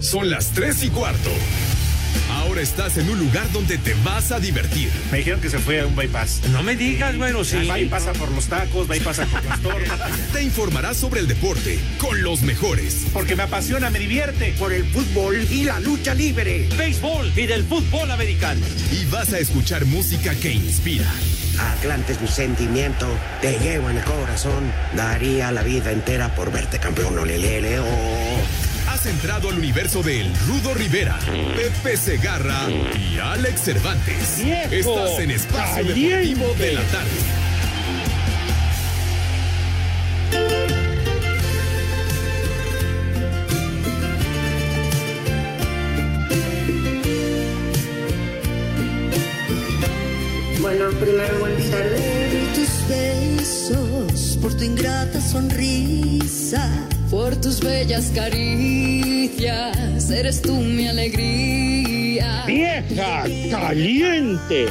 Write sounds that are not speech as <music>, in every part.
Son las 3 y cuarto. Ahora estás en un lugar donde te vas a divertir. Me dijeron que se fue a un bypass. No me digas, bueno, sí. Va y pasa por los tacos, va y pasa por las tortas. <laughs> Te informarás sobre el deporte con los mejores. Porque me apasiona, me divierte. Por el fútbol y la lucha libre. Béisbol y del fútbol americano. Y vas a escuchar música que inspira. Atlante es mi sentimiento, te llevo en el corazón. Daría la vida entera por verte campeón, olelele, oh. Has entrado al universo de El Rudo Rivera, Pepe Segarra y Alex Cervantes. Estás en Espacio ¡Caliente! Deportivo de la Tarde. Bueno, primero buenas tardes. Por tus besos, por tu ingrata sonrisa, por tus bellas caricias, eres tú mi alegría. ¡Vieja! ¡Caliente!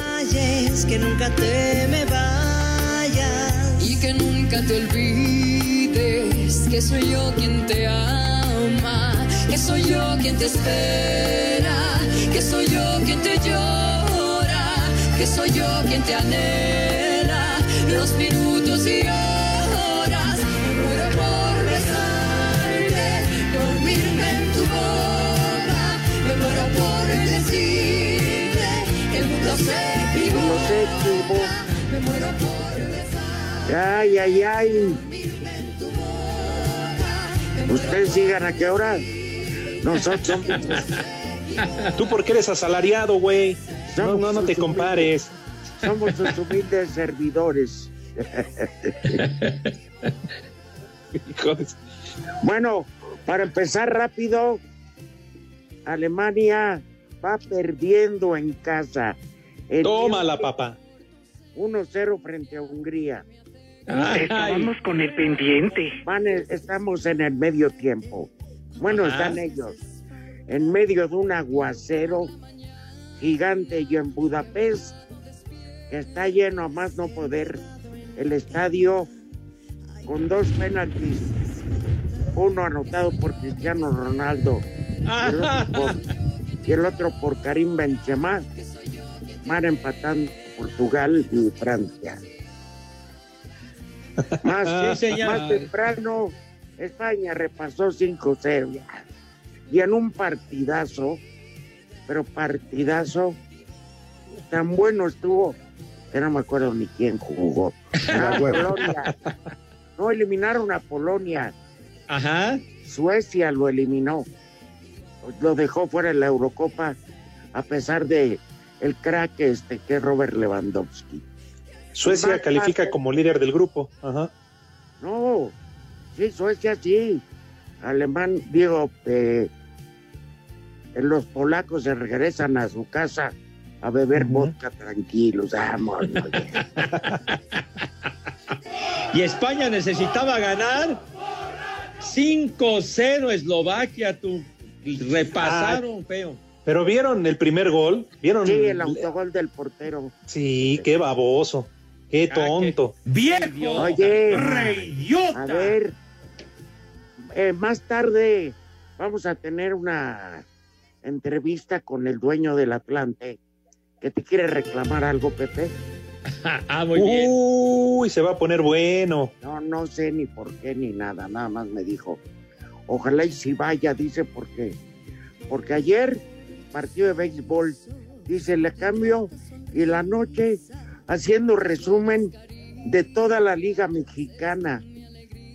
Que nunca te me vayas y que nunca te olvides que soy yo quien te ama, que soy yo quien te espera, que soy yo quien te llora, que soy yo quien te anhela los minutos y horas. Por decirte que el mundo se equivoca. Me muero por besarte. Ay, ay, ay. Ustedes sigan a qué hora. Nosotros Tú porque eres asalariado, güey. No, no, no te compares. somos sus humildes servidores. Bueno, para empezar rápido, Alemania va perdiendo en casa. El Tómala, papá. 1-0 frente a Hungría. Ay, con el pendiente. Van, estamos en el medio tiempo. Bueno, Ajá. están ellos en medio de un aguacero gigante y en Budapest, que está lleno a más no poder, el estadio con dos penaltis, uno anotado por Cristiano Ronaldo y <laughs> el otro por, y el otro por Karim Benzema, van empatando Portugal y Francia. <laughs> Más, Sí, señor. más temprano, España repasó 5-0 ya. y en un partidazo, pero partidazo, tan bueno estuvo que no me acuerdo ni quién jugó. <laughs> Polonia. No eliminaron a Polonia, Ajá. Suecia lo eliminó, lo dejó fuera de la Eurocopa a pesar de el crack este que es Robert Lewandowski. Suecia califica como líder del grupo. Ajá. No, sí, Suecia sí. Alemán, digo, eh, los polacos se regresan a su casa a beber vodka tranquilos. Vamos, Y España necesitaba ganar 5-0 Eslovaquia, tú. Repasaron, feo. Pero vieron el primer gol. Vieron. Sí, el autogol del portero. Sí, qué baboso. Qué Ah, tonto. ¡Viejo! Oye, ¡Reyota! a ver, eh, más tarde vamos a tener una entrevista con el dueño del Atlante que te quiere reclamar algo, Pepe. <laughs> Ah, muy bien. Uy, se va a poner bueno. No, no sé ni por qué ni nada, nada más me dijo. Ojalá y si vaya, dice, porque, porque ayer, partido de béisbol, dice, le cambio y la noche haciendo resumen de toda la liga mexicana.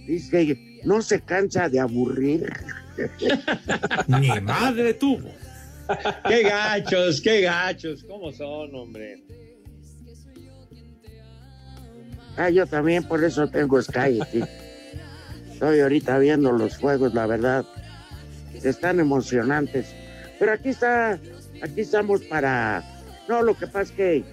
Dice, no se cansa de aburrir. <laughs> Ni madre tuvo. Qué gachos, qué gachos. ¿Cómo son, hombre? Ah, yo también por eso tengo Sky. sí. Estoy ahorita viendo los juegos, la verdad. Están emocionantes. Pero aquí está, aquí estamos para. No, lo que pasa es que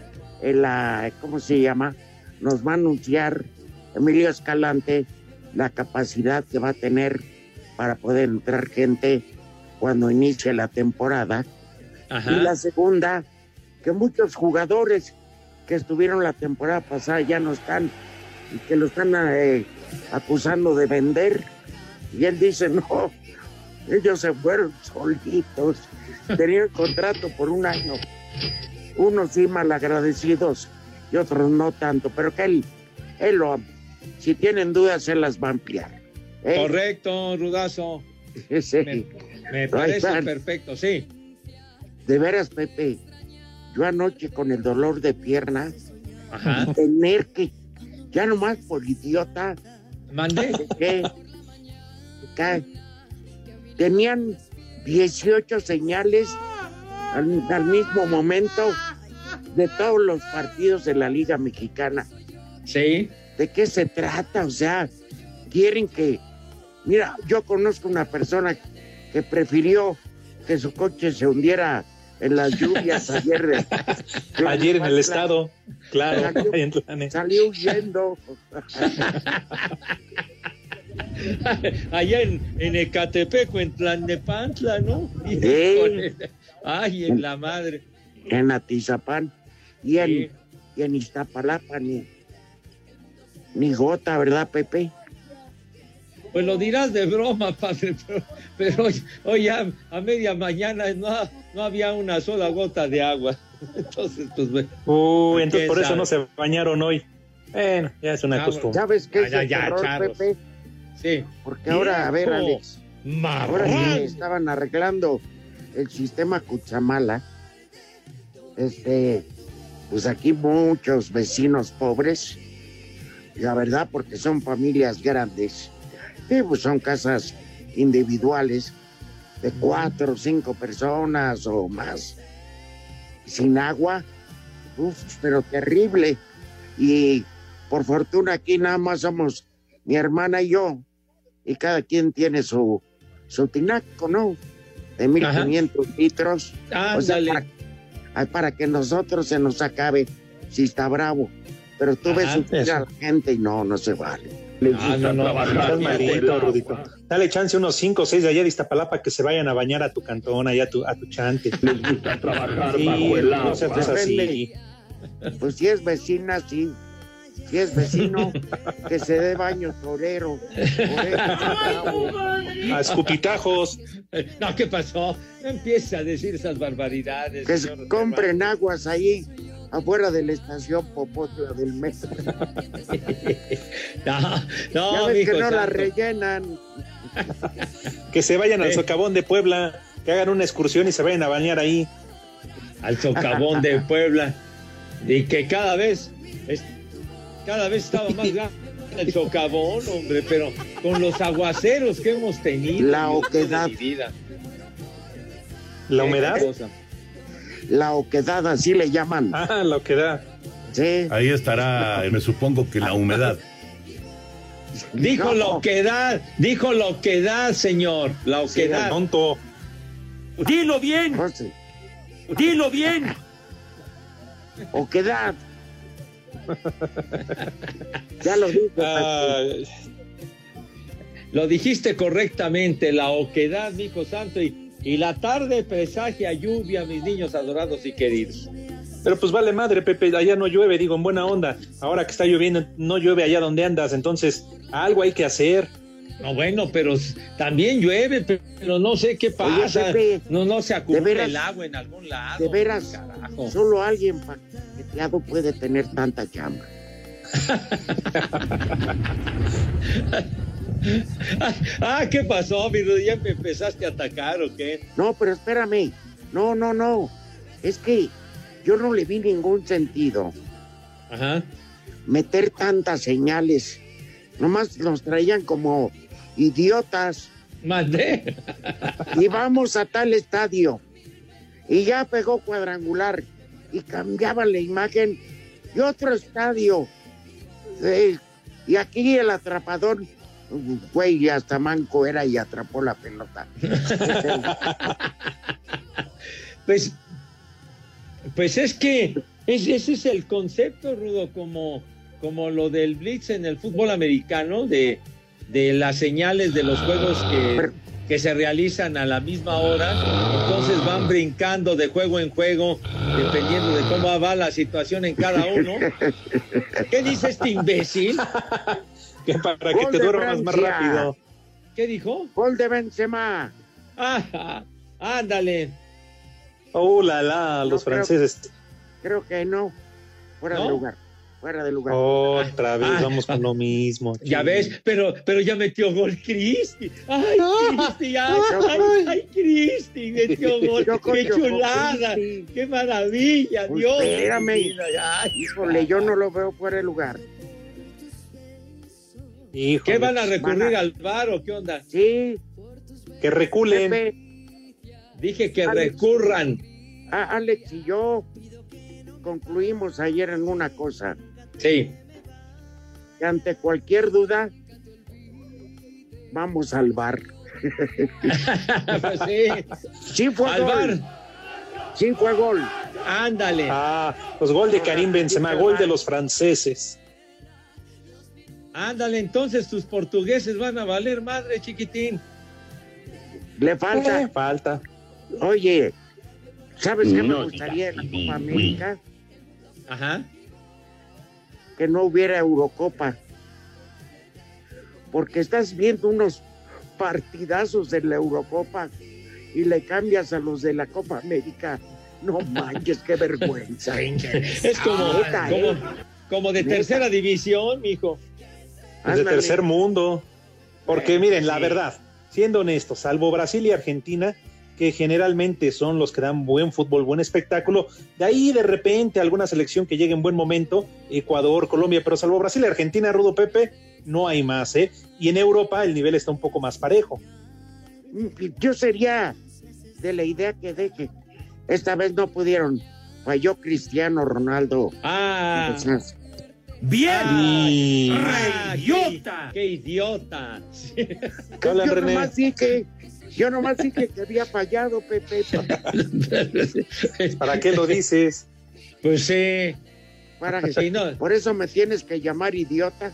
en la, ¿cómo se llama? Nos va a anunciar Emilio Escalante la capacidad que va a tener para poder entrar gente cuando inicie la temporada. Ajá. Y la segunda, que muchos jugadores que estuvieron la temporada pasada ya no están y que lo están eh, acusando de vender. Y él dice, no, Ellos se fueron solitos. Tenían contrato por un año. Unos sí malagradecidos y otros no tanto, pero que él, él lo ama. Si tienen dudas, él las va a ampliar. ¿eh? Correcto, Rudazo. <laughs> Sí. Me, parece perfecto, sí. De veras, Pepe, yo anoche con el dolor de pierna, Ajá. tener que, ya nomás por idiota, Mandé. que, que tenían 18 señales al, al mismo momento de todos los partidos de la Liga Mexicana. Sí. ¿De qué se trata? O sea, quieren que... Mira, yo conozco una persona que prefirió que su coche se hundiera en las lluvias ayer. <laughs> Ayer en el estado, claro, Salió- en huyendo. <laughs> Allá en, en Ecatepec en Tlalnepantla, ¿no? Sí. Ay, en la madre. en Atizapán y en, Sí. y en Iztapalapa ni, ni gota, ¿verdad, Pepe? Pues lo dirás de broma, <laughs> padre, pero, pero hoy, hoy ya a media mañana no, no había una sola gota de agua. <laughs> Entonces, pues, bueno, Uy, entonces ¿Quién por eso no se bañaron hoy. Bueno, ya es una Ah, costumbre. ¿Sabes qué es Ya, el ya, terror, charros. Pepe? sí. Porque ahora, a ver, Alex, ahora sí estaban arreglando el sistema Cuchamala. Este, pues aquí muchos vecinos pobres, la verdad, porque son familias grandes, pues son casas individuales de cuatro o cinco personas o más, sin agua, uf, pero terrible. Y por fortuna aquí nada más somos mi hermana y yo, y cada quien tiene su, su tinaco, ¿no? De 1500 litros. O sea, para, ah, para que nosotros se nos acabe si está bravo. Pero tú ves Ajá, eso. a la gente y no, no se vale. Ah, no, no, Estás malito, Rudito. Dale chance unos 5 o 6 de allá de Iztapalapa que se vayan a bañar a tu cantón, allá a tu, a tu chante. <laughs> Les gusta trabajar no seas pues así. Pues si es vecina, sí. Si es vecino, que se dé baño torero. A escupitajos. No, ¿qué pasó? No empiece a decir esas barbaridades. que compren aguas ahí, afuera de la estación Popotla del metro. <laughs> No, ya no, ves que no la rellenan. Que se vayan al Eh. socavón de Puebla, que hagan una excursión y se vayan a bañar ahí. al socavón de <laughs> Puebla y que cada vez es- cada vez estaba más <laughs> grande el socavón, hombre, pero con los aguaceros que hemos tenido. La oquedad. La humedad. La oquedad, así le llaman. Ah, lo que da. Sí. Ahí estará, me supongo que la humedad. <laughs> Dijo No. la oquedad, dijo la oquedad, señor, la oquedad. Tonto. Dilo bien, José, dilo bien. oquedad. <laughs> ya lo dije. Ah, Lo dijiste correctamente, la oquedad, mi hijo santo, y, y la tarde presagia lluvia, mis niños adorados y queridos. pero pues vale madre, Pepe, allá no llueve, digo, en buena onda. Ahora que está lloviendo, no llueve allá donde andas, entonces algo hay que hacer. No, bueno, pero también llueve, pe- pero no sé qué pasa. Pepe, no, no se acumula veras, el agua en algún lado. de veras, Carajo. Solo alguien paqueteado puede tener tanta chamba. <laughs> <laughs> Ah, ¿qué pasó, mi? ¿Ya me empezaste a atacar o qué? No, pero espérame. No, no, no. Es que yo no le vi ningún sentido Ajá. meter tantas señales. Nomás nos traían como idiotas. Mandé. Y vamos a tal estadio. Y ya pegó cuadrangular. Y cambiaba la imagen. Y otro estadio. Eh, y aquí el atrapador, güey, hasta manco era y atrapó la pelota. <laughs> Pues, pues es que es- ese es el concepto, Rudo, como, como lo del Blitz en el fútbol americano, de, de las señales de los juegos que, que se realizan a la misma hora. Entonces van brincando de juego en juego, dependiendo de cómo va la situación en cada uno. ¿Qué dice este imbécil? Que para que te duermas más rápido. ¿Qué dijo? Gol de Benzema. Ah, ándale. Oh, la, la, los franceses. Creo que no. Fuera de lugar. Fuera de lugar. Otra vez ah. vamos con lo mismo. Ya ves, pero, pero ya metió gol Cristi. Ay, Cristi, ay, ay, Cristi, metió gol. Qué chulada, qué maravilla, pues Dios. Espérame. Híjole, yo no lo veo fuera de lugar. ¿Qué van a recurrir al bar o qué onda? Sí. Que reculen. Dije que recurran. Ah, Alex y yo concluimos ayer en una cosa. Sí. Que ante cualquier duda, vamos al bar. pues <laughs> sí. Sí fue al gol. Sí fue gol. Ándale. Ah, pues gol de Karim Benzema, gol de los franceses. Ándale, entonces tus portugueses van a valer madre, chiquitín. Le falta. Le falta. Oye, ¿sabes qué me gustaría en la Copa América? Ajá. Que no hubiera Eurocopa. Porque estás viendo unos partidazos de la Eurocopa y le cambias a los de la Copa América. No <laughs> manches, qué vergüenza. es como, ¿eh? como, de tercera división, mijo. Es de tercer mundo. Porque miren, la verdad, siendo honestos, salvo Brasil y Argentina, que generalmente son los que dan buen fútbol, buen espectáculo. De ahí de repente alguna selección que llegue en buen momento, Ecuador, Colombia, pero salvo Brasil y Argentina, Rudo Pepe, no hay más, ¿eh? Y en Europa el nivel está un poco más parejo. Yo sería de la idea que deje. Esta vez no pudieron. Falló Cristiano Ronaldo. Ah. Bien. Ah, idiota. Qué, idiota. Hola, René. que yo nomás dije que había fallado, Pepe. ¿Para qué lo dices? Pues sí. Para Por eso me tienes que llamar idiota.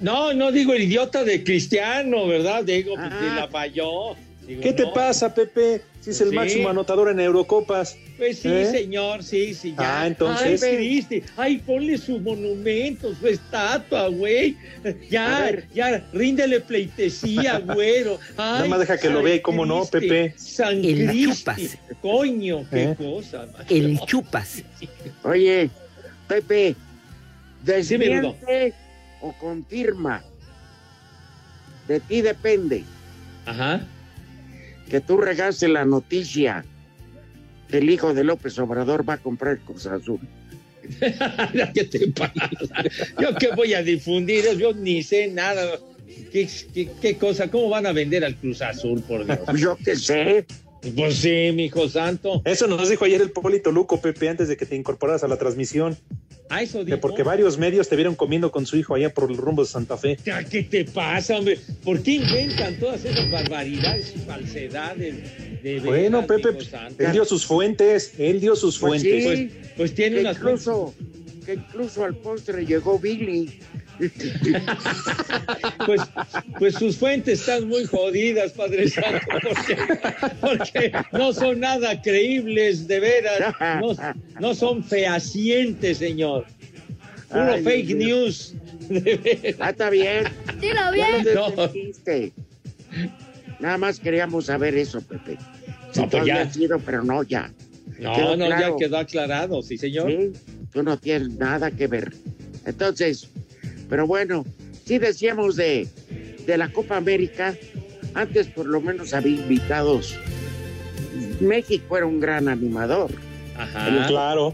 No, no digo el idiota de Cristiano, ¿verdad? Digo, pues, que ah. la falló. ¿Qué te pasa, Pepe? Si es el máximo anotador en Eurocopas. Pues sí, ¿Eh? señor, sí, sí, ya. Ah, entonces. Ay, Cristi, ay, ponle su monumento, su estatua, güey. Ya, ya, ríndele pleitesía, <laughs> güero. Nada más deja que lo vea y cómo no, Pepe. San el chupas. Coño, qué ¿Eh? cosa. El chupas. Oye, Pepe, desmiente o confirma. De ti depende. Ajá que tú regaste la noticia que el hijo de López Obrador va a comprar Cruz Azul. <laughs> ¿Qué te pasa? Yo qué voy a difundir, yo ni sé nada. ¿Qué, qué, cosa? ¿Cómo van a vender al Cruz Azul, por Dios? Yo qué sé. Pues sí, mi hijo santo. Eso nos dijo ayer el Polito Luco, Pepe, antes de que te incorporaras a la transmisión. Ah, eso porque varios medios te vieron comiendo con su hijo allá por el rumbo de Santa Fe. ¿Qué te pasa, hombre? ¿Por qué inventan todas esas barbaridades y falsedades? De bueno, Pepe, él dio sus fuentes, él dio sus pues fuentes. Pues, pues, tiene unas incluso, que incluso al postre llegó Billy. <laughs> pues, pues sus fuentes están muy jodidas, Padre Santo, porque, no son nada creíbles, de veras, no, son fehacientes, señor. Puro fake news. Ah, está bien. Dilo bien. Nada más queríamos saber eso, Pepe. No, pues ya. Sido, pero no, ya. No, no, ya quedó aclarado, sí, señor. Sí, tú no tienes nada que ver. Entonces, pero bueno, sí decíamos de, de la Copa América, antes por lo menos había invitados. México era un gran animador. Ajá. Claro.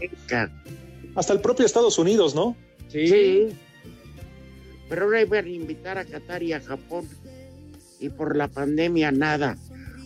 Hasta el propio Estados Unidos, ¿no? Sí. Pero ahora iban a invitar a Qatar y a Japón. Y por la pandemia nada.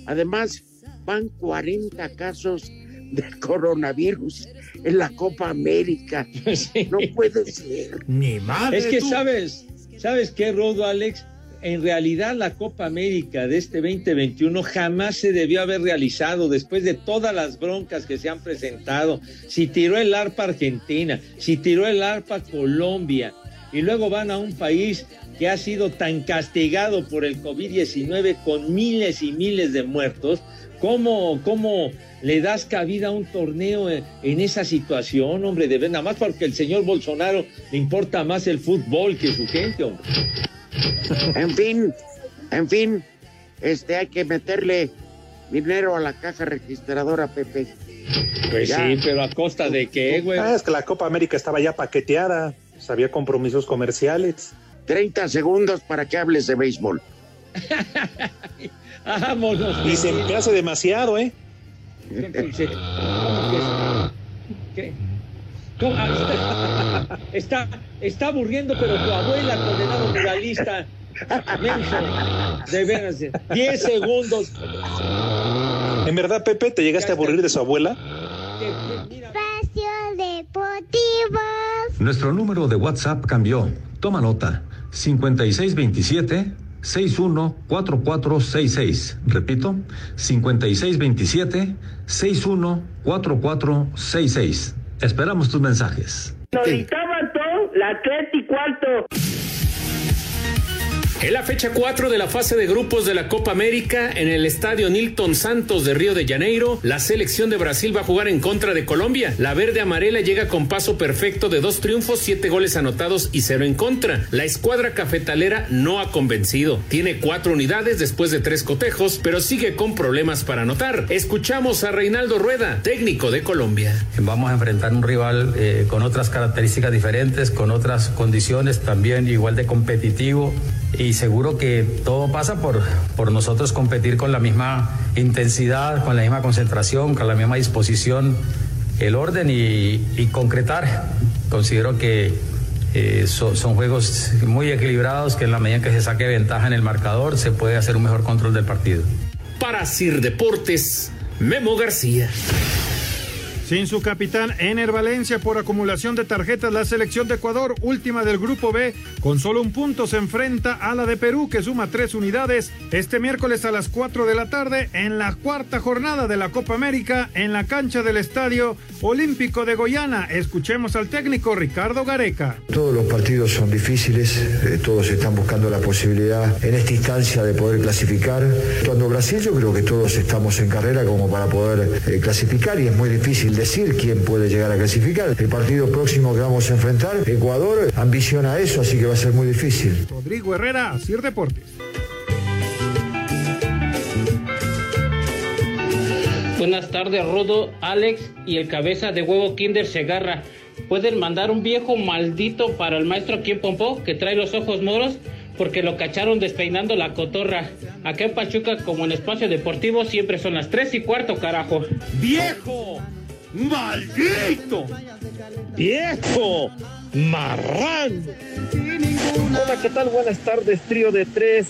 Además, van 40 casos de coronavirus en la Copa América. <laughs> No puede ser. Ni madre. Es que sabes, ¿sabes qué, Rodo, Alex? En realidad la Copa América de este 2021 jamás se debió haber realizado después de todas las broncas que se han presentado. Si tiró el arpa Argentina, si tiró el arpa Colombia, y luego van a un país que ha sido tan castigado por el COVID-19 con miles y miles de muertos, ¿cómo, cómo le das cabida a un torneo en esa situación, hombre, de nada más porque el señor Bolsonaro le importa más el fútbol que su gente, hombre. En fin, en fin, este hay que meterle dinero a la caja registradora, Pepe. Pues sí, pero a costa de qué, güey. Ah, es que la Copa América estaba ya paqueteada, pues había compromisos comerciales. 30 segundos para que hables de béisbol. <laughs> Vámonos. Y se me hace demasiado, ¿eh? ¿Qué? ¿Cómo? Ah, <laughs> Está, está aburriendo, pero tu abuela, condenado muralista. De veras, 10 segundos. ¿En verdad, Pepe, te llegaste a aburrir de su abuela? Nuestro número de WhatsApp cambió. Toma nota. 5627 614466. Repito, 5627 614466. Esperamos tus mensajes. la tres y cuarto. En la fecha 4 de la fase de grupos de la Copa América, en el estadio Nilton Santos de Río de Janeiro, la selección de Brasil va a jugar en contra de Colombia. La verde amarela llega con paso perfecto de dos triunfos, siete goles anotados y cero en contra. La escuadra cafetalera no ha convencido. Tiene cuatro unidades después de tres cotejos, pero sigue con problemas para anotar. Escuchamos a Reinaldo Rueda, técnico de Colombia. Vamos a enfrentar un rival eh, con otras características diferentes, con otras condiciones, también igual de competitivo y seguro que todo pasa por, por nosotros competir con la misma intensidad, con la misma concentración, con la misma disposición, el orden y, concretar. Considero que eh, so, son juegos muy equilibrados que en la medida que se saque ventaja en el marcador se puede hacer un mejor control del partido. Para Sir Deportes, Memo García. Sin su capitán Ener Valencia por acumulación de tarjetas, la selección de Ecuador, última del grupo B, con solo un punto se enfrenta a la de Perú, que suma tres unidades, este miércoles a las 4 de la tarde en la cuarta jornada de la Copa América en la cancha del Estadio Olímpico de Goiânia. Escuchemos al técnico Ricardo Gareca. Todos los partidos son difíciles, eh, todos están buscando la posibilidad en esta instancia de poder clasificar. Cuando Brasil yo creo que todos estamos en carrera como para poder eh, clasificar y es muy difícil decir quién puede llegar a clasificar. El partido próximo que vamos a enfrentar, Ecuador, ambiciona eso, así que va a ser muy difícil. Rodrigo Herrera, Sir Deportes. Buenas tardes, Rodo, Alex y el cabeza de huevo Kinder Segarra. ¿Pueden mandar un viejo maldito para el maestro aquí en Pompó que trae los ojos moros? Porque lo cacharon despeinando la cotorra. Acá en Pachuca, como en espacio deportivo, siempre son las tres y cuarto, carajo. ¡Viejo! ¡Maldito! ¡Viejo! ¡Marrán! Hola, ¿qué tal? Buenas tardes, trío de tres.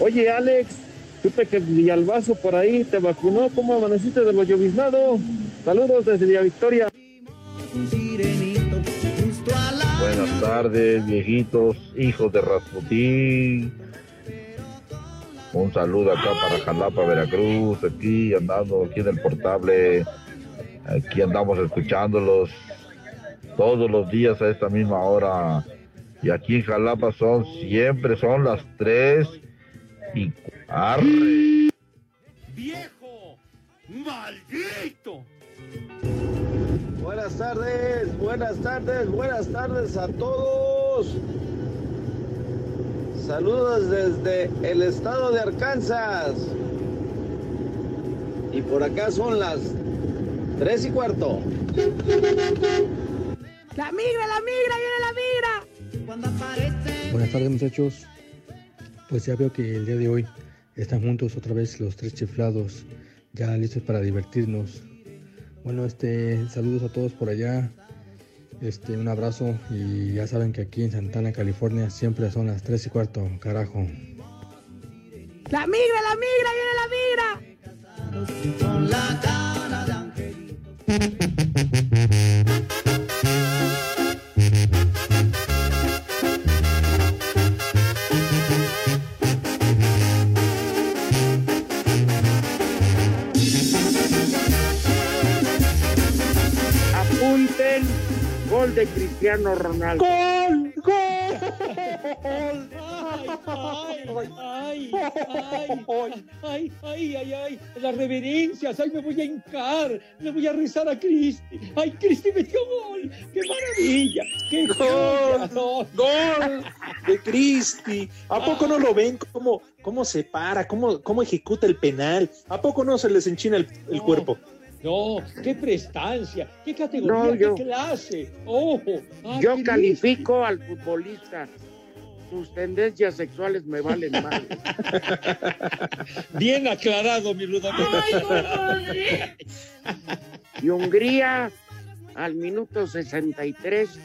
Oye, Alex, supe que Villalbazo por ahí te vacunó. ¿Cómo amaneciste de lo lloviznado? Saludos desde Villa Victoria. Buenas tardes, viejitos, hijos de Rasputín. Un saludo acá para Jalapa, Veracruz, aquí andando, aquí en el portable. Aquí andamos escuchándolos todos los días a esta misma hora. Y aquí en Jalapa son siempre son las tres y arre. ¡Viejo! ¡Maldito! Buenas tardes, buenas tardes, buenas tardes a todos. Saludos desde el estado de Arkansas. Y por acá son las tres y cuarto. La migra, la migra, viene la migra. Buenas tardes muchachos. Pues ya veo que el día de hoy están juntos otra vez los tres chiflados, ya listos para divertirnos. Bueno, este, saludos a todos por allá. Este, un abrazo y ya saben que aquí en Santana, California, siempre son las 3 y cuarto, carajo. La migra, la migra, viene la migra. Apunten gol de Cristiano Ronaldo. Ay, ay, <laughs> ay, ay, ay, ay, las reverencias, ay, me voy a hincar, me voy a rezar a Cristi. Ay, Cristi metió gol, qué maravilla, qué gol, gol de Cristi. ¿A poco no lo ven cómo, cómo se para, cómo, cómo ejecuta el penal? ¿A poco no se les enchina el, el cuerpo? No, qué prestancia, qué categoría, qué clase. Ojo. yo califico al futbolista. Sus tendencias sexuales me valen mal. <laughs> Bien aclarado, mi Rudo. y Hungría, al minuto 63,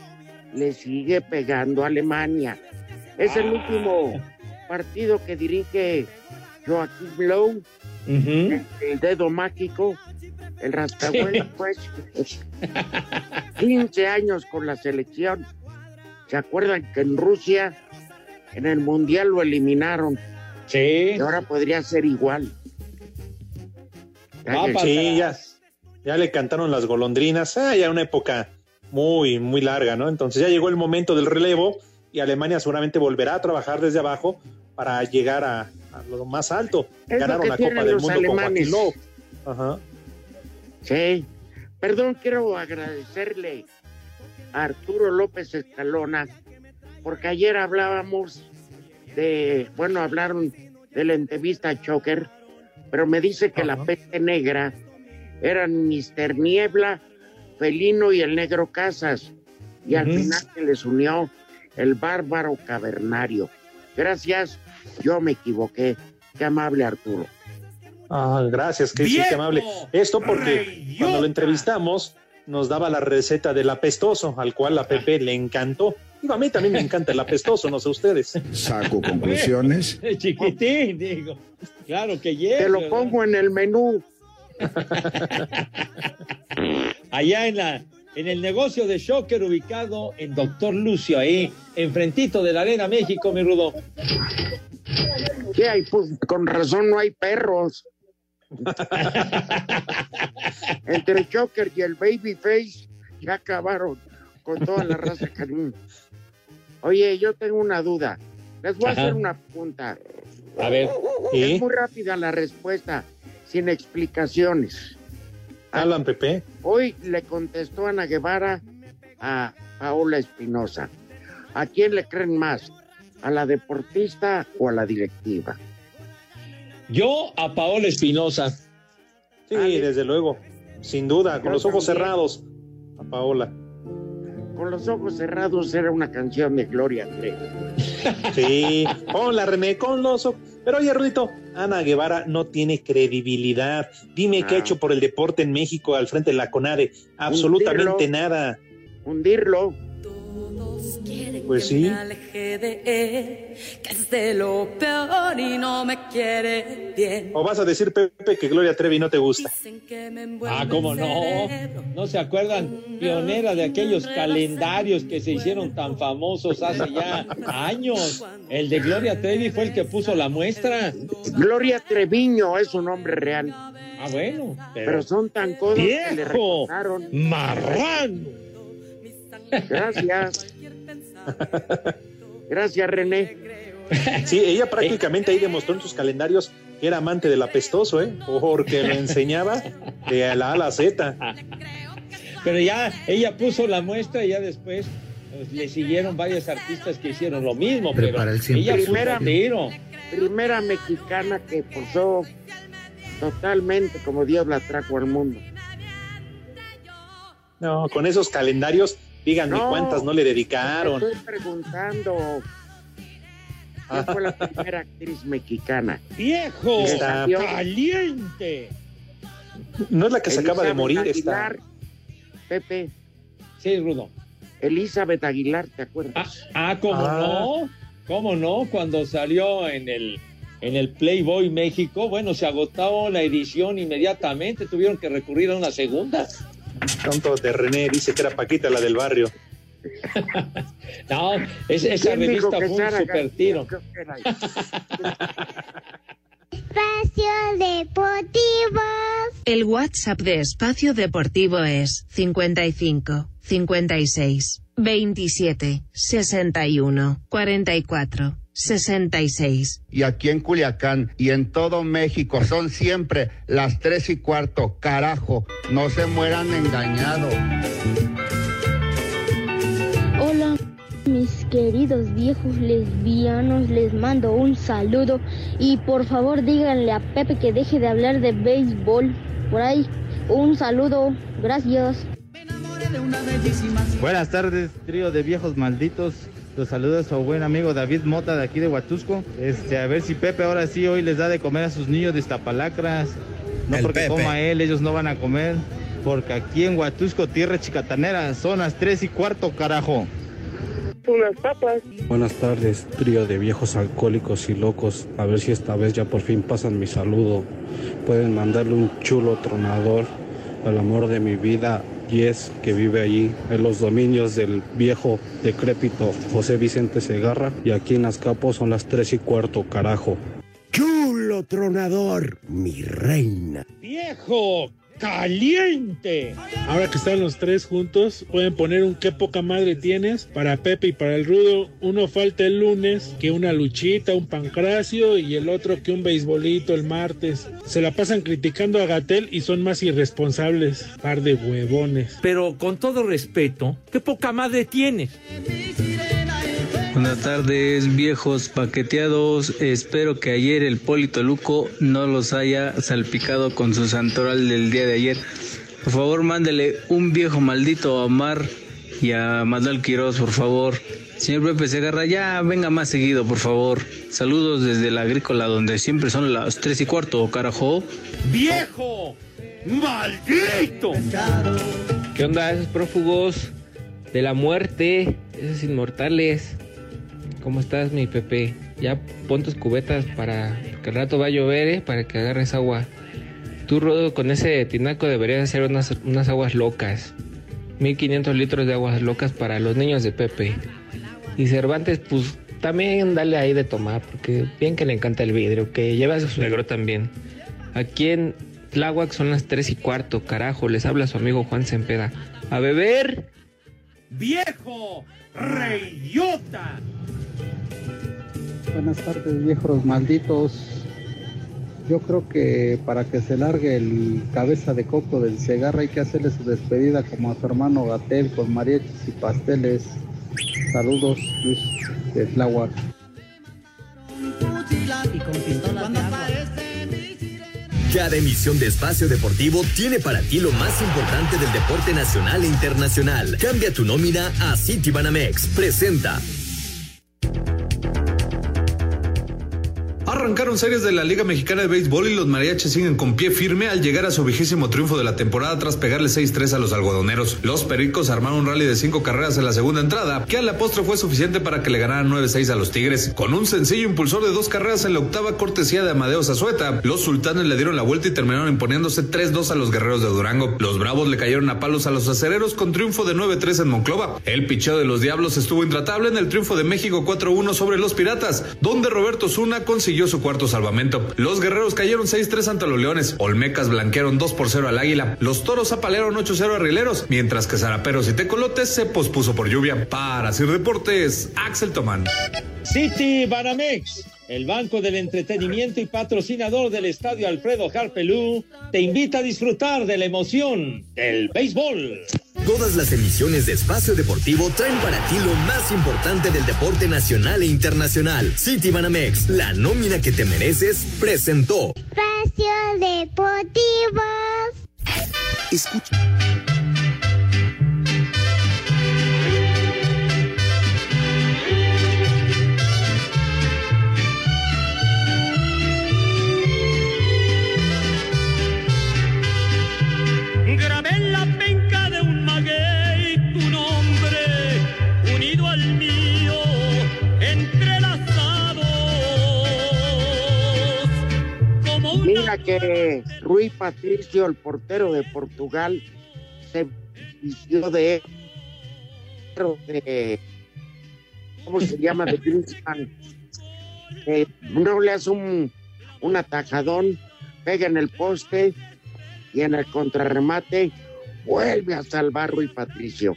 le sigue pegando a Alemania. Es el último partido que dirige Joaquín Blow, el dedo mágico el rascahuela, pues. 15 años con la selección. ¿Se acuerdan que en Rusia, en el Mundial lo eliminaron? Sí. Y ahora podría ser igual. sí, ya, ya le cantaron las golondrinas. Ah, ya una época muy, muy larga, ¿no? Entonces ya llegó el momento del relevo y Alemania seguramente volverá a trabajar desde abajo para llegar a, lo más alto. Ganaron la Copa del Mundo alemanes. con Ajá. Sí, perdón, quiero agradecerle a Arturo López Escalona, porque ayer hablábamos de, bueno, hablaron de la entrevista Choker, pero me dice que la peste negra eran Mister Niebla, Felino y el Negro Casas, y al final se les unió el bárbaro cavernario. Gracias, yo me equivoqué. Qué amable Arturo. Ah, gracias, que sí, qué amable. Esto porque cuando lo entrevistamos nos daba la receta del apestoso, al cual a Pepe le encantó. A mí también me encanta el apestoso, no sé ustedes. Saco conclusiones. <laughs> Chiquitín, digo. Claro que llega. Te lo pongo en el menú. <laughs> Allá en la en el negocio de Shocker ubicado en Doctor Lucio, ahí, enfrentito de la Arena México, mi rudo. ¿Qué hay? Pues con razón no hay perros. <laughs> Entre Joker y el Babyface ya acabaron con toda la raza canina. Oye, yo tengo una duda. Les voy a hacer una pregunta. A ver. Es muy rápida la respuesta, sin explicaciones. Hablan, Pepe. Hoy le contestó Ana Guevara a Paola Espinosa. ¿A quién le creen más? ¿A la deportista o a la directiva? Yo a Paola Espinosa. Sí, desde luego. Sin duda, con los ojos cerrados. A Paola. Con los ojos cerrados era una canción de Gloria Trevi. <laughs> Sí, hola René, con los ojos. Pero oye, Rudito, Ana Guevara no tiene credibilidad. Dime qué ha ah. hecho por el deporte en México al frente de la CONADE. Absolutamente nada. Hundirlo pues sí. O vas a decir, Pepe, que Gloria Trevi no te gusta. Ah, ¿cómo no? ¿No se acuerdan? Pionera de aquellos calendarios que se hicieron tan famosos hace ya años. El de Gloria Trevi fue el que puso la muestra. Gloria Treviño es su nombre real. Ah, bueno. Pero, son tan codos que le ¡Marrano! Gracias. <laughs> Gracias, René. <laughs> Sí, ella prácticamente ahí demostró en sus calendarios que era amante del apestoso, ¿eh? Porque lo enseñaba de la A a la Z. Pero ya ella puso la muestra y ya después pues, le siguieron varios artistas que hicieron lo mismo. pero ella primera, primera mexicana que posó totalmente como Dios la trajo al mundo. No, con esos calendarios Díganme cuántas no le dedicaron. Estoy preguntando. ¿Quién fue la primera actriz mexicana? ¡Viejo! ¡Caliente! No es la que se acaba de morir, Aguilar, Pepe. Sí, Rudo. Elizabeth Aguilar, ¿te acuerdas? Ah, ah ¿cómo ah. no? ¿Cómo no? Cuando salió en el, en el Playboy México, bueno, se agotó la edición inmediatamente, tuvieron que recurrir a una segunda. Tonto de René dice que era Paquita la del barrio. <laughs> no, esa revista fue un super tiro. Espacio Deportivo. El WhatsApp de Espacio Deportivo es 55 56 27 61 44 66. Y aquí en Culiacán y en todo México son siempre las tres y cuarto. Carajo, no se mueran engañados. Hola, mis queridos viejos lesbianos, les mando un saludo y por favor díganle a Pepe que deje de hablar de béisbol. Por ahí, un saludo, gracias. Buenas tardes, trío de viejos malditos. Los saluda su buen amigo David Mota de aquí de Huatusco. Este, a ver si Pepe ahora sí hoy les da de comer a sus niños de Iztapalacras. No El porque Pepe. coma él, ellos no van a comer. Porque aquí en Huatusco, tierra chicatanera, son las tres y cuarto, carajo. Unas papas. Buenas tardes, trío de viejos alcohólicos y locos. A ver si esta vez ya por fin pasan mi saludo. Pueden mandarle un chulo tronador al amor de mi vida, Yes, que vive allí en los dominios del viejo decrépito José Vicente Segarra. Y aquí en Azcapo son las tres y cuarto, carajo. Chulo tronador, mi reina. ¡Viejo! ¡Caliente! Ahora que están los tres juntos, pueden poner un qué poca madre tienes para Pepe y para el Rudo. Uno falta el lunes, que una luchita, un pancracio y el otro que un beisbolito el martes. Se la pasan criticando a Gatel y son más irresponsables. Par de huevones. Pero con todo respeto, ¿qué poca madre tienes? Buenas tardes, viejos paqueteados. Espero que ayer el Polito Luco no los haya salpicado con su santoral del día de ayer. Por favor, mándele un viejo maldito a Omar y a Manuel Quiroz, por favor. Señor Pepe Segarra, ya venga más seguido, por favor. Saludos desde la agrícola, donde siempre son las tres y cuarto, carajo. ¡Viejo! ¡Maldito! ¿Qué onda esos prófugos de la muerte? Esos inmortales. ¿Cómo estás, mi Pepe? Ya pon tus cubetas para que el rato va a llover, ¿eh? Para que agarres agua. Tú, Rodo, con ese tinaco deberías hacer unas, unas aguas locas. 1500 litros de aguas locas para los niños de Pepe. Y Cervantes, pues también dale ahí de tomar, porque bien que le encanta el vidrio, que lleva su suegro también. Aquí en Tláhuac son las 3 y cuarto, carajo, les habla su amigo Juan Sempeda. A beber. ¡Viejo! ¡Reyota! Buenas tardes, viejos malditos. Yo creo que para que se largue el cabeza de coco del Segarra hay que hacerle su despedida como a su hermano Gatel con mariachis y pasteles. Saludos, Luis de Tláhuac. Cada emisión de Espacio Deportivo tiene para ti lo más importante del deporte nacional e internacional. Cambia tu nómina a Citibanamex. Presenta. Arrancaron series de la Liga Mexicana de Béisbol y los mariachis siguen con pie firme al llegar a su vigésimo triunfo de la temporada tras pegarle 6-3 a los algodoneros. Los pericos armaron un rally de cinco carreras en la segunda entrada, que a la postre fue suficiente para que le ganaran 9-6 a los Tigres. Con un sencillo impulsor de dos carreras en la octava cortesía de Amadeo Zazueta, los sultanes le dieron la vuelta y terminaron imponiéndose 3-2 a los guerreros de Durango. Los bravos le cayeron a palos a los acereros con triunfo de 9-3 en Monclova. El picheo de los diablos estuvo intratable en el triunfo de México 4-1 sobre los piratas, donde Roberto Zuna consiguió su cuarto salvamento. Los guerreros cayeron 6-3 ante los leones. Olmecas blanquearon 2 por 0 al águila. Los toros apalearon 8-0 a rileros, mientras que zaraperos y tecolotes se pospuso por lluvia. Para Sir Deportes, Axel Tomán. City Banamex, el banco del entretenimiento y patrocinador del estadio Alfredo Harpelú, te invita a disfrutar de la emoción del béisbol. Todas las emisiones de Espacio Deportivo traen para ti lo más importante del deporte nacional e internacional. Citibanamex, la nómina que te mereces, presentó. Espacio Deportivo. Escucha. Que Rui Patricio, el portero de Portugal, se vistió de, de ¿cómo se llama? De Griezmann. Eh, no le hace un, un atajadón, pega en el poste y en el contrarremate vuelve a salvar Rui Patricio.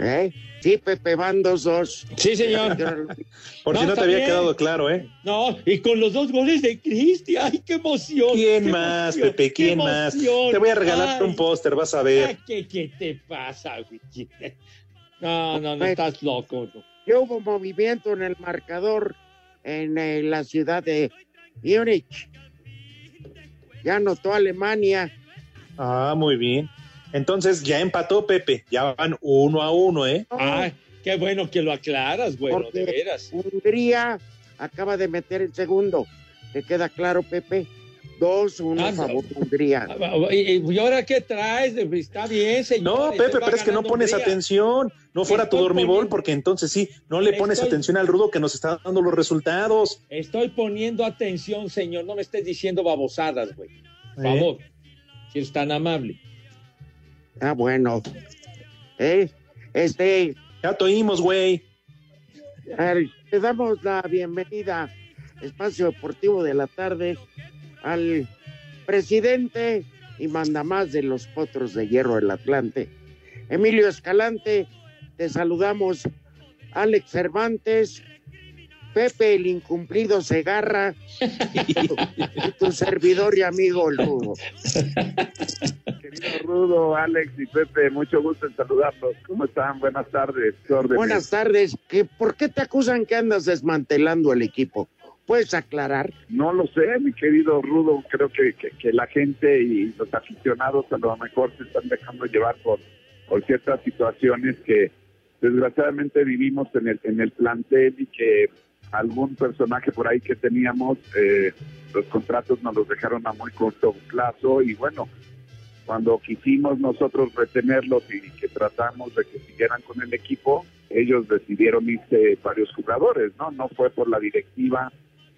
¿Eh? Sí, Pepe, van dos, dos. Sí, señor. <laughs> Por si no te había quedado claro, ¿eh? No, y con los dos goles de Cristi. ¡Ay, qué emoción! ¿Quién más, Pepe? ¿Quién más? Te voy a regalar un póster, vas a ver. ¿Qué, ¿Qué, te pasa, güey? <laughs> No, no, no, estás loco. No. hubo movimiento en el marcador en eh, la ciudad de Múnich. Ya anotó Alemania. Ah, muy bien. Entonces ya empató Pepe, ya van uno a uno, ¿eh? Ay, qué bueno que lo aclaras, bueno, de veras. Hungría acaba de meter el segundo. ¿Te queda claro, Pepe? Dos, uno a favor de Hungría. Ah, ah, ¿Y, ahora qué traes? Está bien, señor. No, Pepe, pero es que no pones atención. No fuera tu dormibol, porque entonces sí, no le pones atención al rudo que nos está dando los resultados. Estoy poniendo atención, señor. No me estés diciendo babosadas, güey. Por ¿Eh? favor, si es tan amable. Ah, bueno. ¿Eh? Este. Ya te oímos, güey. Le damos la bienvenida, Espacio Deportivo de la Tarde, al presidente y mandamás de los Potros de Hierro del Atlante, Emilio Escalante. Te saludamos, Alex Cervantes, Pepe el incumplido Segarra <laughs> y tu, servidor y amigo. Querido <laughs> Alex y Pepe, mucho gusto en saludarlos. ¿Cómo están? Buenas tardes. Buenas tardes. ¿Por qué te acusan que andas desmantelando el equipo? ¿Puedes aclarar? No lo sé, mi querido Rudo. Creo que, que, la gente y los aficionados a lo mejor se están dejando llevar por, por ciertas situaciones que desgraciadamente vivimos en el, en el plantel y que algún personaje por ahí que teníamos, eh, los contratos nos los dejaron a muy corto plazo y bueno, cuando quisimos nosotros retenerlos y que tratamos de que siguieran con el equipo, ellos decidieron irse varios jugadores, ¿no? No fue por la directiva,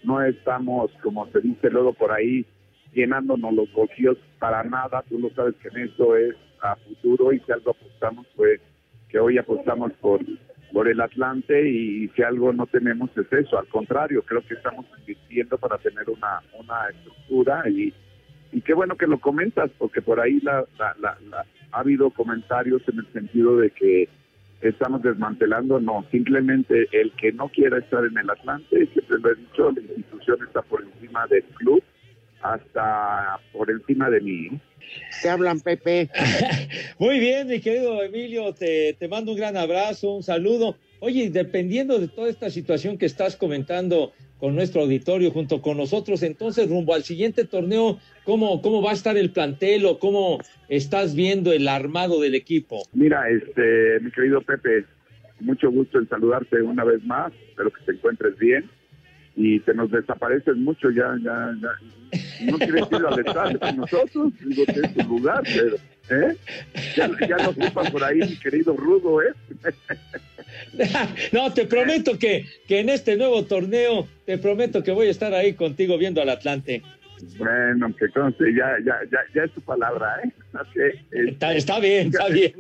no estamos, como se dice luego por ahí, llenándonos los bolsillos para nada, tú lo sabes que en esto es a futuro y si algo apostamos fue que hoy apostamos por por el Atlante y si algo no tenemos es eso, al contrario, creo que estamos invirtiendo para tener una, una estructura y, y qué bueno que lo comentas, porque por ahí la, la, ha habido comentarios en el sentido de que estamos desmantelando, no, simplemente el que no quiera estar en el Atlante, siempre lo he dicho, la institución está por encima del club, hasta por encima de mí. Te hablan, Pepe. <laughs> Muy bien, mi querido Emilio, te, te mando un gran abrazo, un saludo. Oye, dependiendo de toda esta situación que estás comentando con nuestro auditorio junto con nosotros, entonces rumbo al siguiente torneo, ¿cómo, cómo va a estar el plantel o cómo estás viendo el armado del equipo? Mira, este, mi querido Pepe, mucho gusto en saludarte una vez más, espero que te encuentres bien y te nos desapareces mucho, ya, ya, ya. No quieres ir al estadio con nosotros, digo que es tu lugar, pero, ¿eh? Ya, ya lo ocupan por ahí, mi querido Rudo, ¿eh? <laughs> No, te prometo que, que en este nuevo torneo, te prometo que voy a estar ahí contigo viendo al Atlante. Bueno, que conste, ya, ya, ya, ya es tu palabra, ¿eh? está, está, bien, está bien.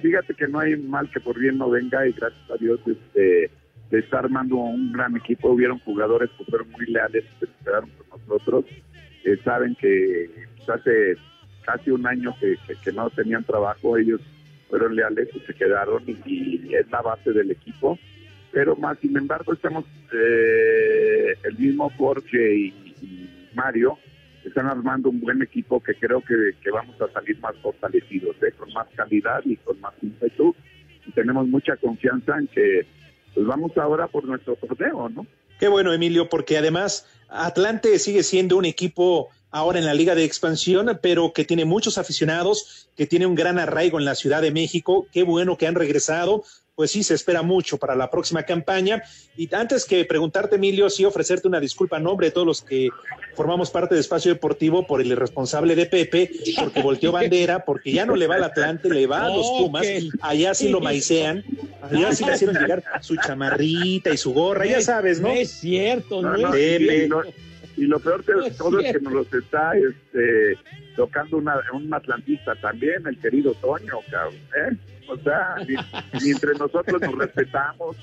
Fíjate que no hay mal que por bien no venga y gracias a Dios, este se está armando un gran equipo. Hubieron jugadores que fueron muy leales, que se quedaron con nosotros. Eh, saben que hace casi un año que, no tenían trabajo, ellos fueron leales y se quedaron y, es la base del equipo. Pero más, sin embargo, estamos, eh, el mismo Jorge y, Mario están armando un buen equipo que creo que, vamos a salir más fortalecidos, ¿eh? con más calidad y con más ímpetu. Y tenemos mucha confianza en que pues vamos ahora por nuestro torneo, ¿no? Qué bueno, Emilio, porque además Atlante sigue siendo un equipo ahora en la Liga de Expansión, pero que tiene muchos aficionados, que tiene un gran arraigo en la Ciudad de México. Qué bueno que han regresado pues sí, se espera mucho para la próxima campaña. Y antes que preguntarte, Emilio, sí ofrecerte una disculpa en nombre de todos los que formamos parte de Espacio Deportivo por el irresponsable de Pepe, porque volteó bandera, porque ya no le va al Atlante, le va a los <laughs> Pumas, allá sí lo maicean, allá sí le hicieron llegar su chamarrita y su gorra, ya sabes, ¿no? es cierto, no, es Y lo peor de todo es que nos los está este, tocando una, un atlantista también, el querido Toño, cabrón, ¿eh? O sea, ni, entre nosotros nos respetamos.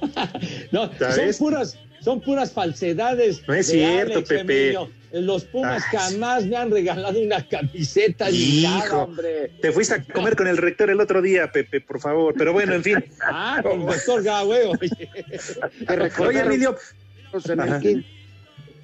<laughs> no, son puras, son puras falsedades. No es cierto, Pepe. Los Pumas jamás me han regalado una camiseta ni nada, hombre. Te fuiste a comer con el rector el otro día, Pepe, por favor. Pero bueno, en fin. Ah, con el doctor Gawe, oye. <laughs> Oye, Emilio.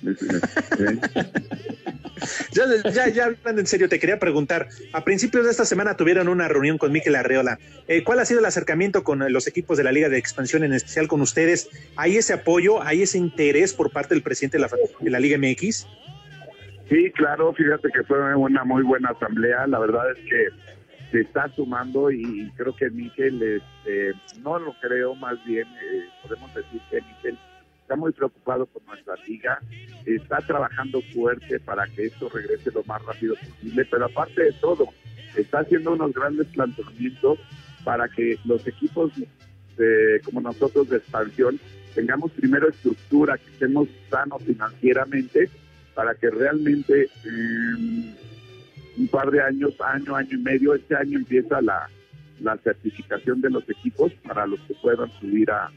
<laughs> ya, ya, ya hablando en serio, te quería preguntar. A principios de esta semana tuvieron una reunión con Miquel Arreola. Eh, ¿Cuál ha sido el acercamiento con los equipos de la Liga de Expansión, en especial con ustedes? ¿Hay ese apoyo, hay ese interés por parte del presidente de la, de la Liga MX? Sí, claro, fíjate que fue una muy buena asamblea. La verdad es que se está sumando y creo que Miquel, este, no lo creo, más bien eh, podemos decir que Miquel está muy preocupado por nuestra liga, está trabajando fuerte para que esto regrese lo más rápido posible, pero aparte de todo, está haciendo unos grandes planteamientos para que los equipos como nosotros de expansión tengamos primero estructura, que estemos sanos financieramente, para que realmente eh, un par de años, año, año y medio, este año empieza la, la certificación de los equipos para los que puedan subir a,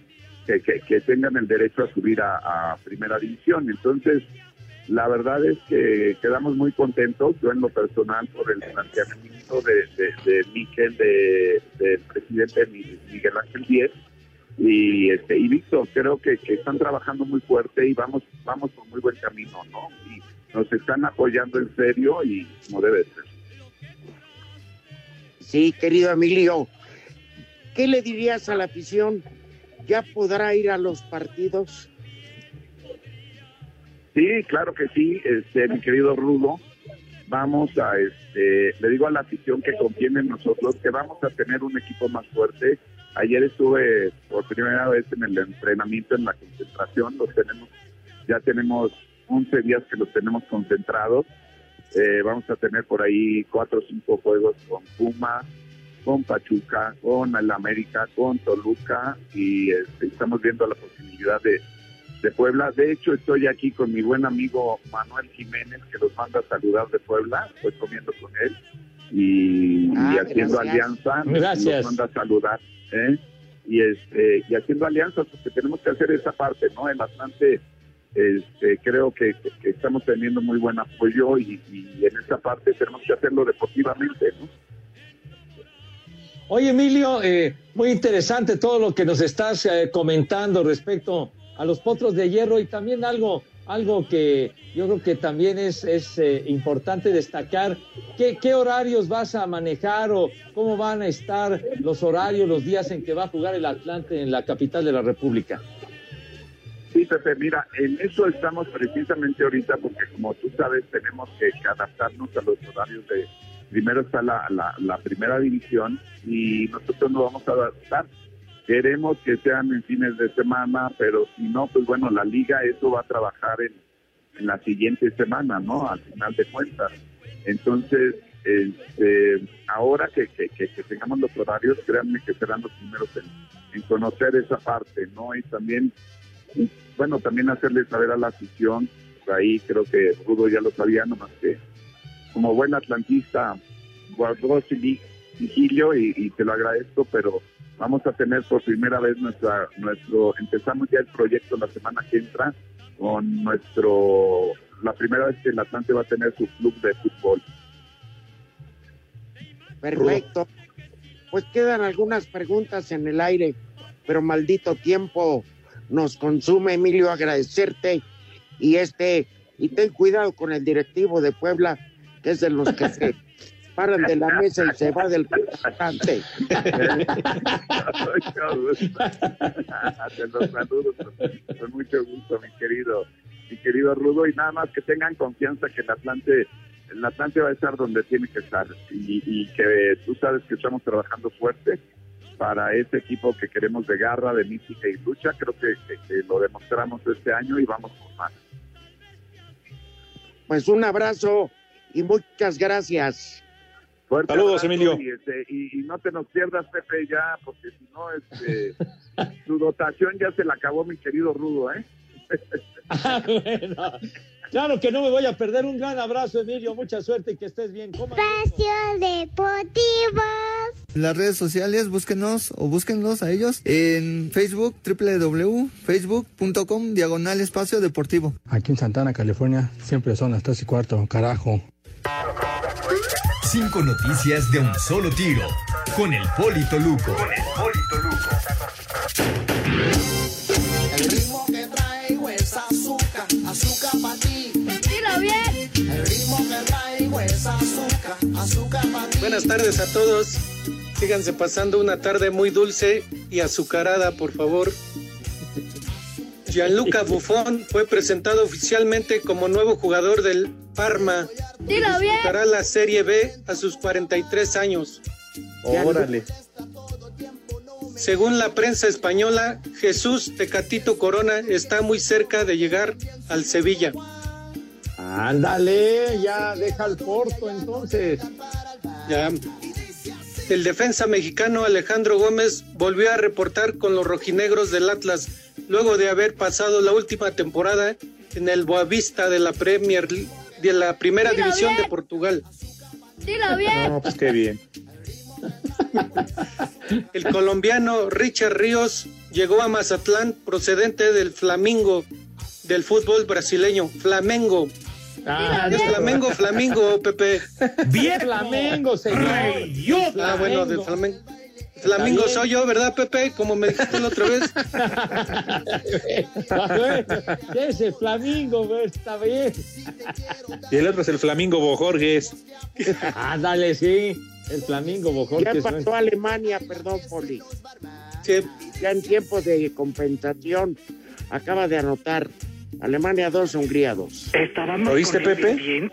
que, tengan el derecho a subir a, primera división. Entonces, la verdad es que quedamos muy contentos, yo en lo personal, por el planteamiento de, de, Miguel, de, del presidente Miguel Ángel Díez y este y Víctor, creo que, que, están trabajando muy fuerte y vamos vamos por muy buen camino, ¿no? Y nos están apoyando en serio y como debe ser. Sí, querido Emilio, ¿qué le dirías a la afición ¿ya podrá ir a los partidos? Sí, claro que sí, este, mi querido Rudo. Vamos a, este, le digo a la afición que contiene en nosotros que vamos a tener un equipo más fuerte. Ayer estuve por primera vez en el entrenamiento, en la concentración. Los tenemos, ya tenemos 11 días que los tenemos concentrados. Eh, vamos a tener por ahí cuatro o cinco juegos con Puma, con Pachuca, con el América, con Toluca y este, estamos viendo la posibilidad de, Puebla. De hecho, estoy aquí con mi buen amigo Manuel Jiménez, que los manda a saludar de Puebla. Estoy comiendo con él y, ah, haciendo alianza. Gracias. Nos manda a saludar. ¿eh? Y, este, y haciendo alianzas, porque tenemos que hacer esa parte, ¿no? El Atlante, este, creo que, estamos teniendo muy buen apoyo y, y en esa parte tenemos que hacerlo deportivamente, ¿no? Oye, Emilio, eh, muy interesante todo lo que nos estás eh, comentando respecto a los potros de hierro y también algo, algo que yo creo que también es, es eh, importante destacar. ¿Qué, ¿Qué horarios vas a manejar o cómo van a estar los horarios, los días en que va a jugar el Atlante en la capital de la República? Sí, Pepe, mira, en eso estamos precisamente ahorita porque como tú sabes tenemos que adaptarnos a los horarios de, primero está la, la, primera división y nosotros nos vamos a adaptar. Queremos que sean en fines de semana, pero si no, pues bueno, la liga eso va a trabajar en, la siguiente semana, ¿no? Al final de cuentas. Entonces, este, ahora que, que, tengamos los horarios, créanme que serán los primeros en, conocer esa parte, ¿no? Y también, bueno, también hacerle saber a la afición, ahí creo que Rudo ya lo sabía, nomás que como buen atlantista guardó sigilio y, y te lo agradezco, pero vamos a tener por primera vez nuestra nuestro empezamos ya el proyecto la semana que entra con nuestro la primera vez que el Atlante va a tener su club de fútbol. Perfecto. Pues quedan algunas preguntas en el aire, pero maldito tiempo nos consume, Emilio, agradecerte y este y ten cuidado con el directivo de Puebla que es de los que se paran de la mesa y se va del restaurante. Te los saludo con, mucho gusto, mi querido, mi querido Rudo, y nada más que tengan confianza que el Atlante, el Atlante va a estar donde tiene que estar y, que tú sabes que estamos trabajando fuerte para ese equipo que queremos de garra, de mística y lucha. Creo que, que lo demostramos este año y vamos por más. Pues un abrazo y muchas gracias. Saludos, Emilio. Este, y, no te nos pierdas, Pepe, ya, porque si no, este, <laughs> tu dotación ya se la acabó, mi querido Rudo, ¿eh? ah, bueno. Claro que no me voy a perder. Un gran abrazo, Emilio. Mucha suerte y que estés bien. Espacio Deportivo. Las redes sociales, búsquenos o búsquenlos a ellos en Facebook, www.facebook.com, diagonal espacio deportivo. Aquí en Santana, California, siempre son las 3 y cuarto, carajo. Cinco noticias de un solo tiro. Con el Polito Luco. Con el Polito Luco. El ritmo que traigo es azúcar, azúcar para ti. Dilo bien. El ritmo que traigo es azúcar, azúcar para ti. Buenas tardes a todos. Síganse pasando una tarde muy dulce y azucarada, por favor. Gianluca Buffon fue presentado oficialmente como nuevo jugador del Parma. Dilo bien. Disputará la Serie B a sus 43 años. Órale. Según la prensa española, Jesús Tecatito Corona está muy cerca de llegar al Sevilla. Ándale, ya deja el Porto entonces. Ya. El defensa mexicano Alejandro Gómez volvió a reportar con los rojinegros del Atlas luego de haber pasado la última temporada en el Boavista de la Premier Li- de la Primera Dilo División bien. de Portugal. Dilo bien. No, pues qué bien. <laughs> El colombiano Richard Ríos llegó a Mazatlán procedente del Flamingo del fútbol brasileño. Flamengo. Ah, es Flamengo, Flamingo, Pepe. Bien Flamengo, señor. Ah, bueno, del Flamengo. Flamingo soy yo, ¿verdad, Pepe? Como me dijiste la otra vez. ¿Qué es el Flamingo, güey? Está bien. Y el otro es el Flamingo Bojorges. Ándale, sí. El Flamingo Ya Bojorques. pasó a Alemania, perdón, Poli. Ya en tiempos de compensación, acaba de anotar Alemania 2, Hungría 2. ¿Oíste, Pepe?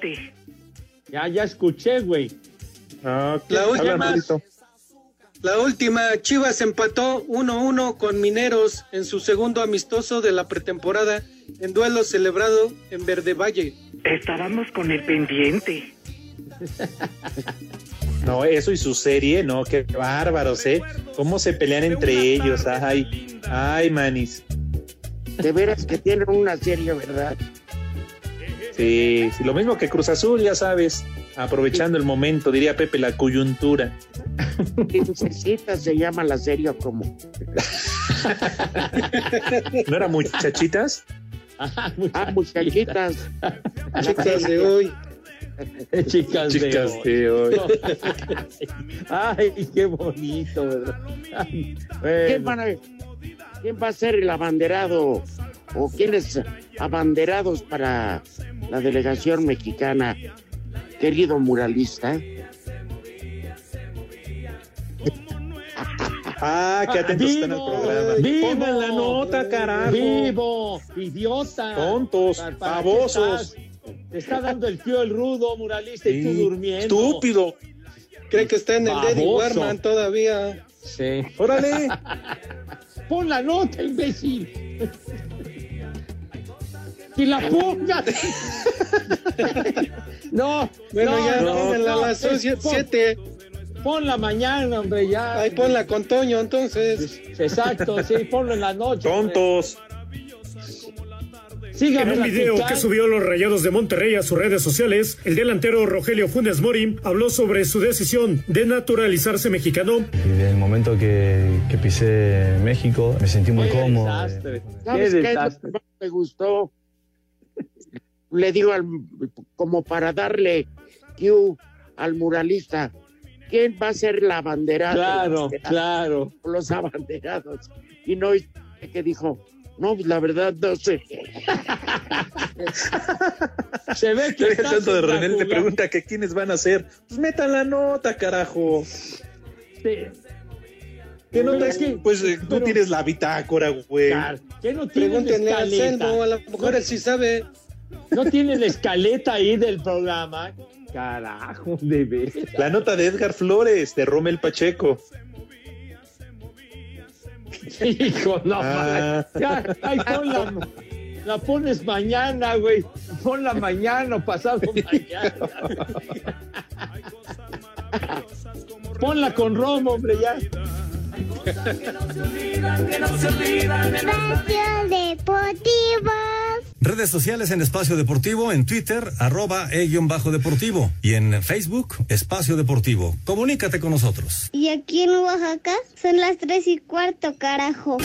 Ya, ya escuché, güey. Ah, La última. La última, Chivas empató 1-1 con Mineros en su segundo amistoso de la pretemporada en duelo celebrado en Verde Valle. Estábamos con el pendiente. <laughs> No, eso y su serie, no, qué bárbaros, ¿eh? ¿Cómo se pelean entre ellos? Ay, ay, manis. De veras que tienen una serie, ¿verdad? Sí, sí, lo mismo que Cruz Azul, ya sabes, aprovechando el momento, diría Pepe, la coyuntura. Princesita se llama la serie como. ¿No era muchachitas? Ah, muchachitas. <laughs> Chicas de hoy. Chicas, Chicas de de hoy. <laughs> Ay, qué bonito, ¿verdad? Ay, ¿Quién, bueno. van a- quién va a ser el abanderado o quiénes abanderados para la delegación mexicana, querido muralista? Ah, qué atentos están al programa. Vivo. Pongan la nota, carajo. Vivo, idiota. Tontos, ¿Para- para qué babosos. estás? Te está dando el tío el rudo, muralista, y tú durmiendo. Estúpido. Cree que está en el Daddy. Warman todavía. Sí. Órale. <laughs> Pon la nota, imbécil. ¡Que la pongas! <laughs> no, Bueno, no, ya, no, pónganla no, a las es- siete. pon-. Ponla mañana, hombre, ya. Ahí ponla con Toño, entonces. Exacto, sí, ponlo en la noche. hombre. Tontos. Síganme En un video que subió los Rayados de Monterrey a sus redes sociales, el delantero Rogelio Funes Mori habló sobre su decisión de naturalizarse mexicano. Y del momento que, que pisé México, me sentí muy Qué cómodo. desastre. ¿Sabes Qué qué desastre. que más me gustó? Le digo al, como para darle cue al muralista, ¿quién va a ser la abanderada? Claro, <laughs> claro. Los abanderados. Y no, y que dijo, no, pues la verdad no sé. <laughs> Se ve que El estás tanto de René le pregunta que quiénes van a ser. Pues metan la nota, carajo. Sí. ¿Qué nota Pero es que? Pues eh, tú pero- tienes la bitácora, güey. ¿Qué no tiene la Pregúntenle a? Anselmo, a lo mejor él sí sabe. No tiene la escaleta ahí del programa. Carajo, de veras. La nota de Edgar Flores, de Rommel Pacheco. <laughs> Hijo, no, Ah. ya, ahí ponla. La pones mañana, güey. Ponla mañana o pasado <laughs> mañana. Ponla con Romo, hombre, ya. Espacio Deportivo. Redes sociales en Espacio Deportivo, en Twitter, arroba e-bajo deportivo y en Facebook, Espacio Deportivo. Comunícate con nosotros. Y aquí en Oaxaca son las tres y cuarto, carajo.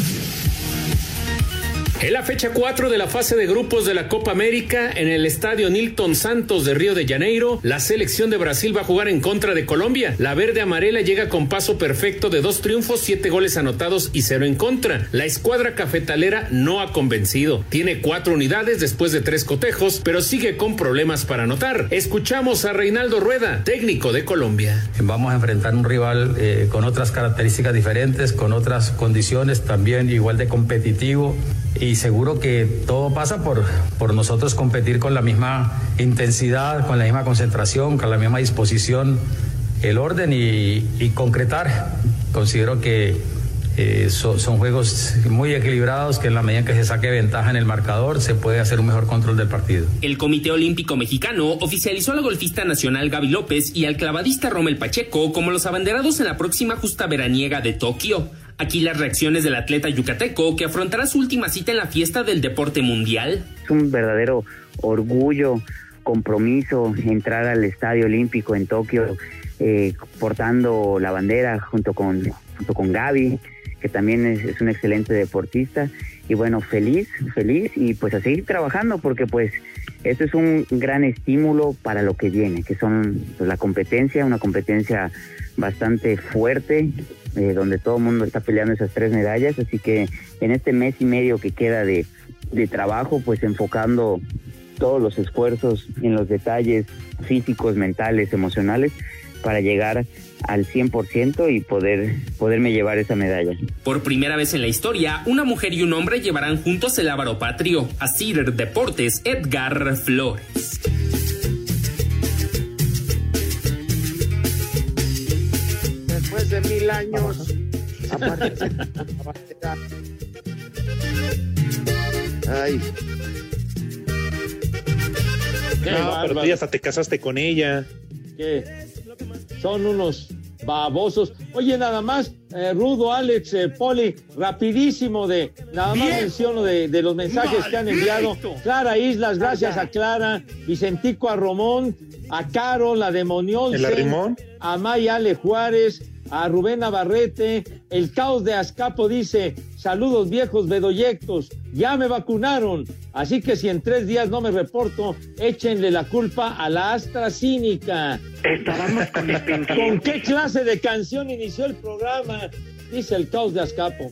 En la fecha 4 de la fase de grupos de la Copa América, en el estadio Nilton Santos de Río de Janeiro, la selección de Brasil va a jugar en contra de Colombia. La verde amarela llega con paso perfecto de dos triunfos, siete goles anotados y cero en contra. La escuadra cafetalera no ha convencido. Tiene cuatro unidades después de tres cotejos, pero sigue con problemas para anotar. Escuchamos a Reinaldo Rueda, técnico de Colombia. Vamos a enfrentar un rival eh, con otras características diferentes, con otras condiciones, también igual de competitivo y seguro que todo pasa por, por nosotros competir con la misma intensidad, con la misma concentración, con la misma disposición, el orden y, y concretar. Considero que eh, so- son juegos muy equilibrados que en la medida en que se saque ventaja en el marcador se puede hacer un mejor control del partido. El Comité Olímpico Mexicano oficializó a la golfista nacional Gaby López y al clavadista Rommel Pacheco como los abanderados en la próxima justa veraniega de Tokio. Aquí las reacciones del atleta yucateco que afrontará su última cita en la fiesta del deporte mundial. Es un verdadero orgullo, compromiso entrar al Estadio Olímpico en Tokio eh, portando la bandera junto con, junto con Gaby, que también es, es un excelente deportista. Y bueno, feliz, feliz y pues a seguir trabajando porque pues esto es un gran estímulo para lo que viene, que son pues, la competencia, una competencia bastante fuerte, eh, donde todo el mundo está peleando esas tres medallas, así que en este mes y medio que queda de, de trabajo, pues enfocando todos los esfuerzos en los detalles físicos, mentales, emocionales, para llegar al 100% y poder poderme llevar esa medalla. Por primera vez en la historia, una mujer y un hombre llevarán juntos el ávaro patrio. A Cider Deportes, Edgar Flores. Después de mil años, aparece la <laughs> bandera. Ay, Qué No, pero tú ya hasta te casaste con ella. que son unos babosos. Oye, nada más, eh, Rudo, Alex, eh, Poli, rapidísimo de, nada más menciono de, de los mensajes que han enviado. Clara Islas, gracias a Clara, Vicentico a Romón, a Caro, la de Moniol, ¿El Arrimón? a Maya Ale Juárez, a Rubén Navarrete, el caos de Azcapo dice, saludos viejos bedoyectos, ya me vacunaron, así que si en tres días no me reporto, échenle la culpa a la AstraZeneca. Estábamos con el <laughs> pendiente. ¿Con qué clase de canción inició el programa? Dice el caos de Azcapo.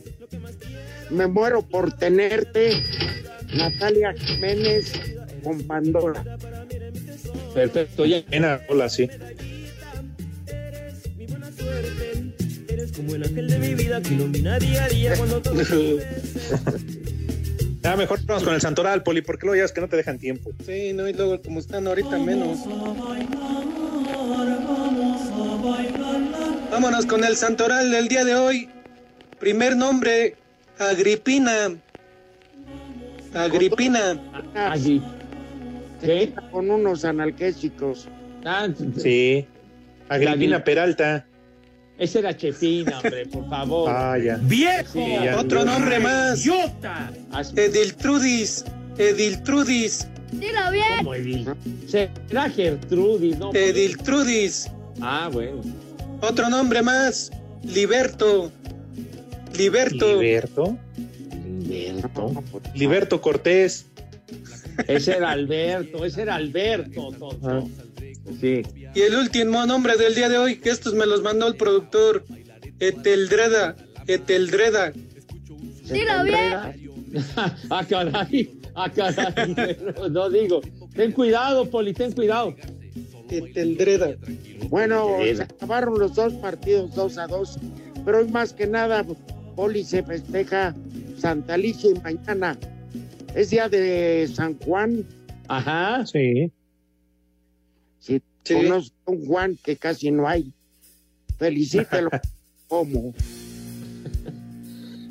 me muero por tenerte, Natalia Jiménez con Pandora. Perfecto, ya. hola, sí. Como el ángel de mi vida que ilumina día a día cuando todo. <laughs> Ya mejor vamos con el Santoral, Poli, porque luego ya es que no te dejan tiempo. Sí, no, y luego como están ahorita menos. Vámonos con el santoral del día de hoy. Primer nombre, Agripina. Agripina. Allí. ¿Qué? Con unos analgésicos. Ah, Sí. Agripina Peralta. Ese era Chepina, hombre, por favor. Ah, ya. ¡Viejo! Sí, ya. Otro nombre más. ¡Idiota! Ediltrudis. Ediltrudis. Dilo bien. ¿Cómo Edil? Será Gertrudis, ¿no? Ediltrudis. Ah, bueno. Otro nombre más. Liberto. Liberto. Liberto. Liberto. Liberto Cortés. Ese era Alberto, ese era Alberto, tonto. Sí. Y el último nombre del día de hoy, que estos me los mandó el productor. Eteldreda. Eteldreda. Dilo bien. <laughs> ah, caray. Ah, caray. No, <laughs> no digo. Ten cuidado, Poli, ten cuidado. Eteldreda. Bueno, se acabaron los dos partidos dos a dos, pero hoy más que nada, Poli se festeja Santa Alicia y mañana es día de San Juan. Ajá. Sí. Sí. conoce a un Juan que casi no hay, felicítelo <laughs> como.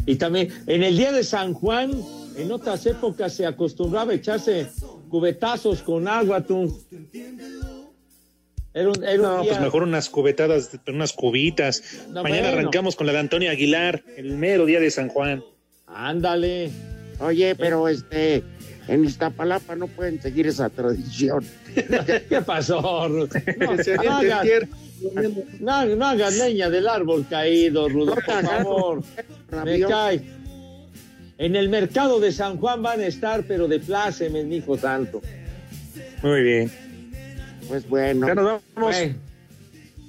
Y también en el día de San Juan, en otras épocas se acostumbraba a echarse cubetazos con agua, tú. Era un, era un No, día- pues mejor unas cubetadas, unas cubitas. No, Mañana bueno. arrancamos con la de Antonio Aguilar, el mero día de San Juan. Ándale. Oye, pero este, en Iztapalapa no pueden seguir esa tradición. <laughs> ¿Qué pasó, Rudo? No, no tierra. no, no hagas leña del árbol caído, Rudo, por favor. Me cae. En el mercado de San Juan van a estar, pero de plácemes, mi hijo santo. Muy bien. Pues bueno. Ya nos vamos. Bueno,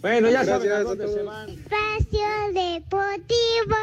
bueno ya saben a Gracias a dónde se van. Espacio Deportivo.